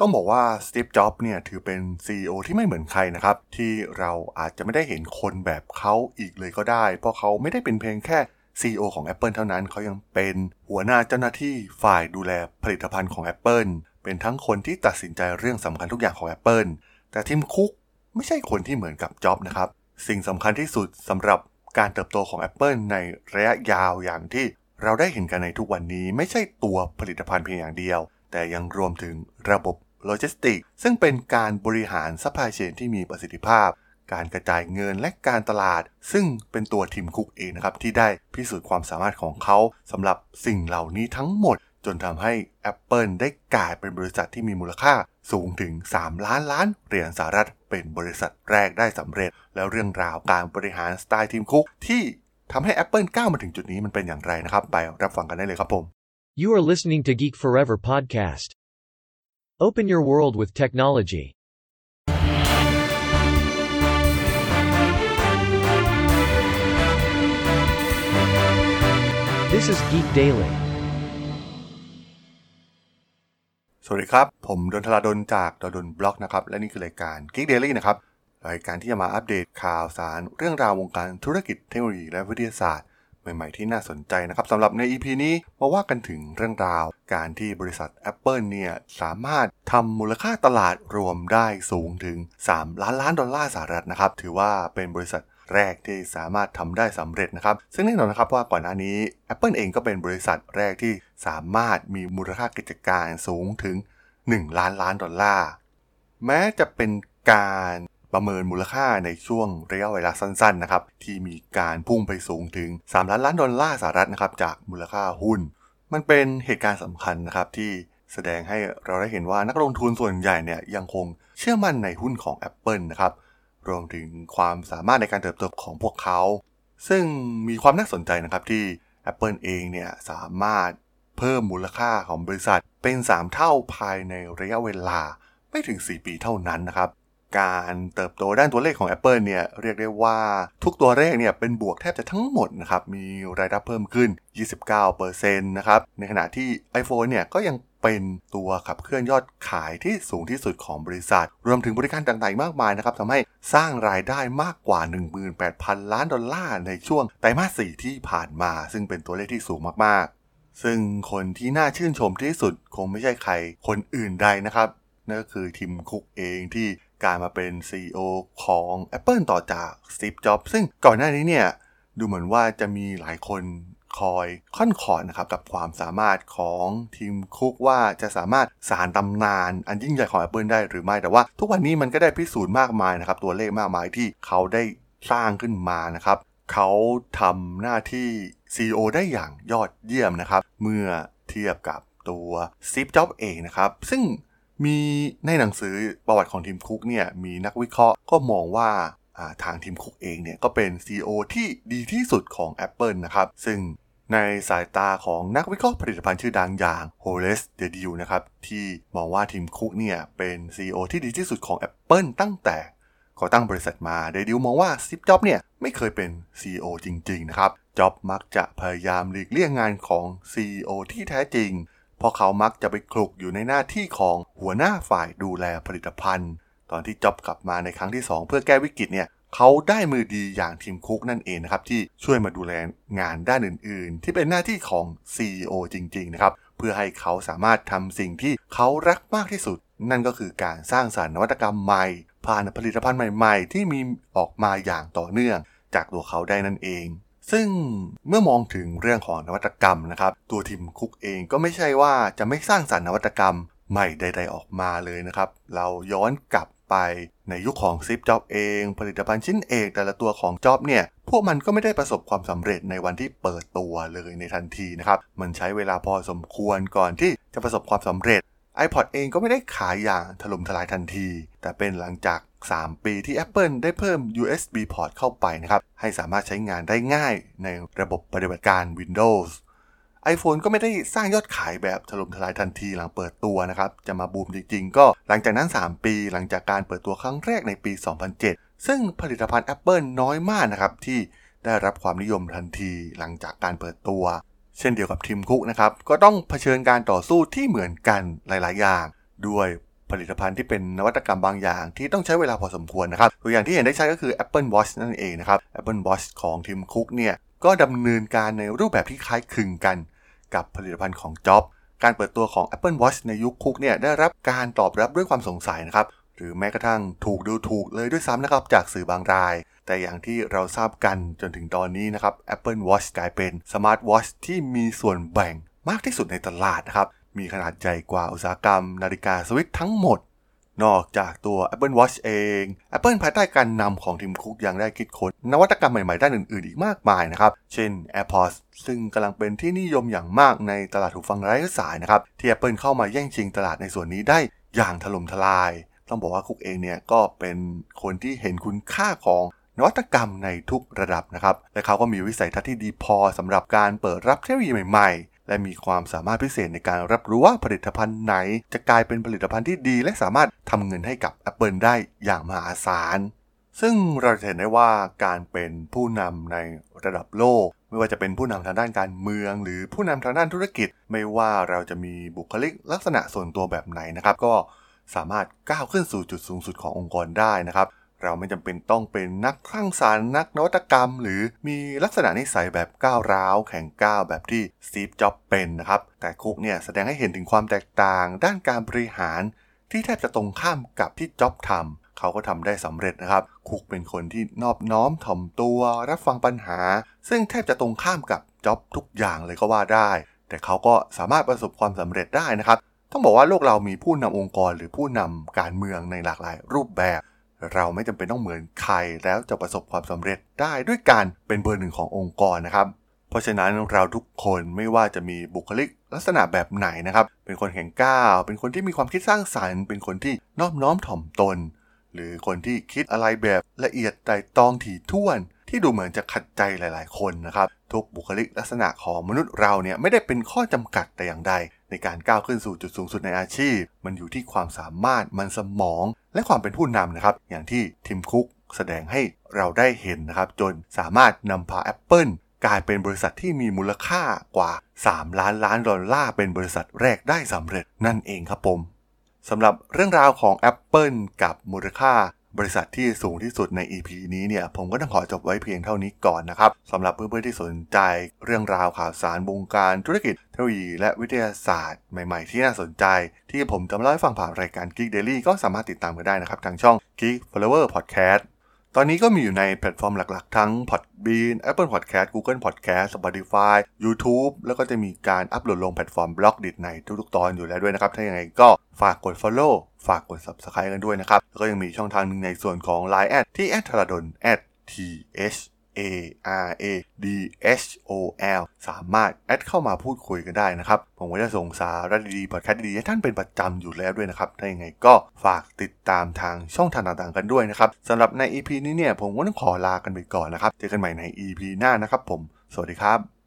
ต้องบอกว่าสตีฟจ็อบส์เนี่ยถือเป็น CEO ที่ไม่เหมือนใครนะครับ ที่เราอาจจะไม่ได้เห็นคนแบบเขาอีกเลยก็ได้ เพราะเขาไม่ได้เป็นเพียงแค่ CEO ของ Apple เท่านั้นเขายังเป็นหัวหน้าเจ้าหน้าที่ฝ่ายดูแลผลิตภัณฑ์ของ Apple เป็นทั้งคนที่ตัดสินใจเรื่องสำคัญทุกอย่างของ Apple แต่ทิมคุกไม่ใช่คนที่เหมือนกับจ็อบนะครับ สิ่งสำคัญที่สุดสำหรับการเติบโตของ Apple ในระยะยาวอย่างที่เราได้เห็นกันในทุกวันนี้ไม่ใช่ตัวผลิตภัณฑ์เพียงอย่างเดียว แต่ยังรวมถึงระบบ โลจิสติกส์ซึ่งเป็นการบริหาร supply chain ที่มีประสิทธิภาพ การกระจายเงินและการตลาด ซึ่งเป็นตัว Tim Cook เองนะครับ ที่ได้พิสูจน์ความสามารถของเขาสำหรับสิ่งเหล่านี้ทั้งหมด จนทำให้ Apple ได้กลายเป็นบริษัทที่มีมูลค่าสูงถึง 3 ล้านล้านเหรียญสหรัฐ เป็นบริษัทแรกได้สำเร็จ แล้วเรื่องราวการบริหารสไตล์ Tim Cook ที่ทำให้ Apple ก้าวมาถึงจุดนี้มันเป็นอย่างไรนะครับ ไปรับฟังกันได้เลยครับผม You are listening to Geek Forever podcast. Open your world with technology. This is Geek Daily. สวัสดีครับ ผมดนทลาดนจากดนบล็อกนะครับ และนี่คือรายการ Geek Daily นะครับ รายการที่จะมาอัปเดตข่าวสารเรื่องราววงการธุรกิจเทคโนโลยีและวิทยาศาสตร์ใหม่ๆที่น่าสนใจนะครับสำหรับใน EP นี้มาว่ากันถึงเรื่องราว การที่บริษัท Apple เนี่ยสามารถทำมูลค่าตลาดรวมได้สูงถึง 3 ล้านล้านดอลลาร์สหรัฐนะครับถือว่าเป็นบริษัทแรกที่สามารถทำได้สำเร็จนะครับ ซึ่งแน่นอนนะครับว่าก่อนหน้านี้ Apple เองก็เป็นบริษัทแรกที่สามารถมีมูลค่ากิจการสูงถึง 1 ล้านล้านดอลลาร์ แม้จะเป็นการ ประเมินมูลค่าในช่วงระยะเวลาสั้นๆนะครับที่มีการพุ่งไปสูงถึง 3 ล้านล้านดอลลาร์สหรัฐนะครับจากมูลค่าหุ้น มันเป็นเหตุการณ์สำคัญนะครับที่แสดงให้เราได้เห็นว่านักลงทุนส่วนใหญ่เนี่ยยังคงเชื่อมั่นในหุ้นของ Apple นะครับรวมถึงความสามารถในการเติบโตของพวกเขา ซึ่งมีความน่าสนใจนะครับที่ Apple เองเนี่ยสามารถเพิ่มมูลค่าของบริษัทเป็น 3 เท่าภายในระยะเวลาไม่ถึง 4 ปีเท่านั้นนะครับ การเติบโตด้านตัวเลขของ Apple เนี่ยเรียกได้ว่าทุกตัวเลขเนี่ยเป็นบวกแทบจะทั้งหมดนะครับมีรายรับเพิ่มขึ้น 29%นะครับในขณะที่ iPhone เนี่ยก็ยังเป็นตัวขับเคลื่อนยอดขายที่สูงที่สุดของบริษัท รวมถึงบริการต่างๆมากมายนะครับทำให้สร้างรายได้มากกว่า 18,000 ล้านดอลลาร์ในช่วงไตรมาส 4 ที่ผ่านมา ซึ่งเป็นตัวเลขที่สูงมากๆ ซึ่งคนที่น่าชื่นชมที่สุดคงไม่ใช่ใครคนอื่นใดนะครับนั่นก็คือทิมคุกเองที่ การมาเป็น CEO ของ Apple ต่อจากสตีฟจ็อบซึ่งก่อนหน้านี้เนี่ย ดูเหมือนว่าจะมีหลายคนคอยค่อนขอดนะครับกับความสามารถของทีมคุกว่าจะสามารถสารตำนานอันยิ่งใหญ่ของ Apple ได้หรือไม่แต่ว่า ทุกวันนี้มันก็ได้พิสูจน์มากมายนะครับ ตัวเลขมากมายที่เขาได้สร้างขึ้นมานะครับ เขาทำหน้าที่ CEO ได้อย่างยอดเยี่ยมนะครับ เมื่อเทียบกับตัวซีฟจ็อบเองนะครับ ซึ่ง มีในหนังสือประวัติของทีมคุกเนี่ยมีนักวิเคราะห์ก็มองว่าทางทีมคุกเองเนี่ยก็เป็น CEO ที่ดีที่สุดของ Apple นะครับ ซึ่งในสายตาของนักวิเคราะห์ผลิตภัณฑ์ชื่อดังอย่างโฮเลสเดดิวนะครับ ที่มองว่าทีมคุกเนี่ยเป็น CEO ที่ดีที่สุดของ Apple ตั้งแต่ก่อตั้งบริษัทมาเดดิวมองว่าซิปจ็อบเนี่ยไม่เคยเป็น CEO จริง ๆ นะครับจ็อบมักจะพยายามหลีกเลี่ยงงานของ CEO ที่แท้จริง เพราะเขามักจะไปคลุกอยู่ในหน้าที่ของหัวหน้าฝ่ายดูแลผลิตภัณฑ์ ตอนที่จ็อบกลับมาในครั้งที่ 2 เพื่อแก้วิกฤตเนี่ยเขาได้มือดีอย่างทีมคุกนั่นเองนะครับที่ช่วยมาดูแลงานด้านอื่น ๆ ที่เป็นหน้าที่ของ CEO จริง ๆ นะครับ เพื่อให้เขาสามารถทำสิ่งที่เขารักมากที่สุด นั่นก็คือการสร้างสารรค์นวัตกรรมใหม่ ผ่านผลิตภัณฑ์ใหม่ ๆ ที่มีออกมาอย่างต่อเนื่อง จากตัวเขาได้นั่นเอง ซึ่งเมื่อมองถึงเรื่องของนวัตกรรมนะครับ ตัวทีมคุกเองก็ไม่ใช่ว่าจะไม่สร้างสารรค์นวัตกรรมใหม่ใด ๆออกมาเลยนะครับ เราย้อนกลับไปในยุคของซิปจ็อบเอง ผลิตภัณฑ์ชิ้นเอกแต่ละตัวของจ็อบเนี่ย พวกมันก็ไม่ได้ประสบความสำเร็จในวันที่เปิดตัวเลยในทันทีนะครับ มันใช้เวลาพอสมควรก่อนที่จะประสบความสำเร็จ iPod เองก็ไม่ได้ขายอย่างถล่มทลายทันที แต่เป็นหลังจาก 3 ปีที่ Apple ได้เพิ่ม USB port เข้าไปนะครับให้สามารถใช้งานได้ง่ายในระบบปฏิบัติการ Windows iPhone ก็ไม่ได้สร้างยอดขายแบบถล่มทลายทันทีหลังเปิดตัวนะครับ จะมาบูมจริงๆ ก็หลังจากนั้น 3 ปีหลังจากการเปิดตัวครั้งแรกในปี 2007 ซึ่งผลิตภัณฑ์ Apple น้อยมากนะครับ ที่ได้รับความนิยมทันทีหลังจากการเปิดตัว เช่นเดียวกับทีมคุกนะครับ ก็ต้องเผชิญการต่อสู้ที่เหมือนกันหลายๆ อย่าง ด้วย ผลิตภัณฑ์ที่เป็นนวัตกรรมบางอย่าง ที่ต้องใช้เวลาพอสมควรนะครับตัวอย่างที่เห็นได้ชัดก็คือ Apple Watch นั่นเองนะครับ Apple Watch ของทีมคุกเนี่ยก็ดำเนินการในรูปแบบที่คล้ายคลึงกัน กับผลิตภัณฑ์ของจ็อบการเปิดตัวของ Apple Watch ในยุคคุกเนี่ยได้รับการตอบรับด้วยความสงสัยนะครับหรือแม้กระทั่งถูกดูถูกเลยด้วยซ้ำนะครับจากสื่อบางราย แต่อย่างที่เราทราบกันจนถึงตอนนี้นะครับ Apple Watch กลายเป็นสมาร์ทวอชที่มีส่วนแบ่งมากที่สุดในตลาดนะครับ มีขนาดใหญ่กว่าอุตสาหกรรมนาฬิกาสวิตทั้งหมด นอกจากตัว Apple Watch เอง Apple ภายใต้การนำของทีมคุกยังได้คิดค้นนวัตกรรมใหม่ๆด้านอื่นๆ อีกมากมายนะครับ เช่น AirPods ซึ่งกำลังเป็นที่นิยมอย่างมากในตลาดหูฟังไร้สายนะครับ ที่ Apple เข้ามาแย่งชิงตลาดในส่วนนี้ได้อย่างถล่มทลาย ต้องบอกว่าคุกเองเนี่ยก็เป็นคนที่เห็นคุณค่าของนวัตกรรมในทุกระดับนะครับ และเขาก็มีวิสัยทัศน์ที่ดีพอสำหรับการเปิดรับเทคโนโลยีใหม่ๆ และมีความสามารถพิเศษในการรับรู้ว่าผลิตภัณฑ์ไหน จะกลายเป็นผลิตภัณฑ์ที่ดี และสามารถทำเงินให้กับ Apple ได้อย่างมหาศาล ซึ่งเราจะเห็นได้ว่าการเป็นผู้นำในระดับโลก ไม่ว่าจะเป็นผู้นำทางด้านการเมือง หรือผู้นำทางด้านธุรกิจ ไม่ว่าเราจะมีบุคลิกลักษณะส่วนตัวแบบไหนนะครับ ก็สามารถก้าวขึ้นสู่จุดสูงสุดขององค์กรได้นะครับ เราไม่จำเป็นต้องเป็นนักคลั่งสารนักนวัตกรรม หรือมีลักษณะนิสัยแบบก้าวร้าว แข่งก้าวแบบที่สตีฟจ็อบเป็นนะครับ แต่คุกเนี่ยแสดงให้เห็นถึงความแตกต่าง ด้านการบริหาร ที่แทบจะตรงข้ามกับที่จ็อบทำเขาก็ทำได้สำเร็จนะครับ คุกเป็นคนที่นอบน้อมถ่อมตัว รับฟังปัญหา ซึ่งแทบจะตรงข้ามกับจ็อบทุกอย่างเลยก็ว่าได้ แต่เขาก็สามารถประสบความสำเร็จได้นะครับต้องบอกว่าโลกเรามีผู้นำองค์กรหรือผู้นำการเมืองในหลากหลายรูปแบบ เราไม่จำเป็นต้องเหมือนใครแล้วจะประสบความสำเร็จได้ด้วยการเป็นเบอร์หนึ่งขององค์กรนะครับ เพราะฉะนั้นเราทุกคนไม่ว่าจะมีบุคลิกลักษณะแบบไหนนะครับ เป็นคนแข็งก้าว เป็นคนที่มีความคิดสร้างสรรค์ เป็นคนที่นอบน้อมถ่อมตน หรือคนที่คิดอะไรแบบละเอียดไตรตองถี่ถ้วน ที่ดูเหมือนจะขัดใจหลาย ๆ คนนะครับ ทุกบุคลิกลักษณะของมนุษย์เราเนี่ยไม่ได้เป็นข้อจำกัดแต่อย่างใด ในการก้าวขึ้นสู่จุดสูงสุดในอาชีพ มันอยู่ที่ความสามารถมันสมอง และความเป็นผู้นำนะครับ อย่างที่ทิมคุกแสดงให้เราได้เห็นนะครับ จนสามารถนำพา Apple กลายเป็นบริษัทที่มีมูลค่ากว่า 3 ล้านล้านดอลลาร์เป็นบริษัทแรกได้สำเร็จนั่นเองครับผมสำหรับเรื่องราวของ Apple กับมูลค่า บริษัทที่สูงที่สุดใน EP นี้เนี่ยผมก็ต้องขอจบไว้เพียงเท่านี้ก่อนนะครับสำหรับเพื่อนๆที่สนใจเรื่องราวข่าวสารวงการธุรกิจเทคโนโลยีและวิทยาศาสตร์ใหม่ๆ ที่น่าสนใจ ที่ผมจะมาเล่าให้ฟังผ่านรายการ Geek Daily ก็สามารถติดตามกันได้นะครับ ทางช่อง Geek Flower Podcast ตอนนี้ก็มีอยู่ในแพลตฟอร์มหลักๆ ทั้ง Podbean Apple Podcast Google Podcast Spotify YouTube แล้วก็จะมีการอัปโหลดลงแพลตฟอร์ม Blockdit ในทุกๆ ตอนอยู่แล้วด้วยนะครับ ถ้าอย่างไรก็ฝากกด Follow ฝากกด Subscribe กันด้วยนะครับ แล้วก็ยังมีช่องทางหนึ่งในส่วนของ Line แอดที่แอดธราดล t h a r a d h o l สามารถ add เข้ามาพูดคุยกันได้นะครับ ผมก็จะส่งสาระดีๆพอดแคสต์ดีๆให้ท่านเป็นประจำอยู่แล้วด้วยนะครับ ถ้าอย่างไรก็ฝากติดตามทางช่องทางต่างๆกันด้วยนะครับสำหรับใน EP นี้เนี่ยผมก็ต้องขอลากันไปก่อนนะครับ เจอกันใหม่ใน EP หน้านะครับผม สวัสดีครับ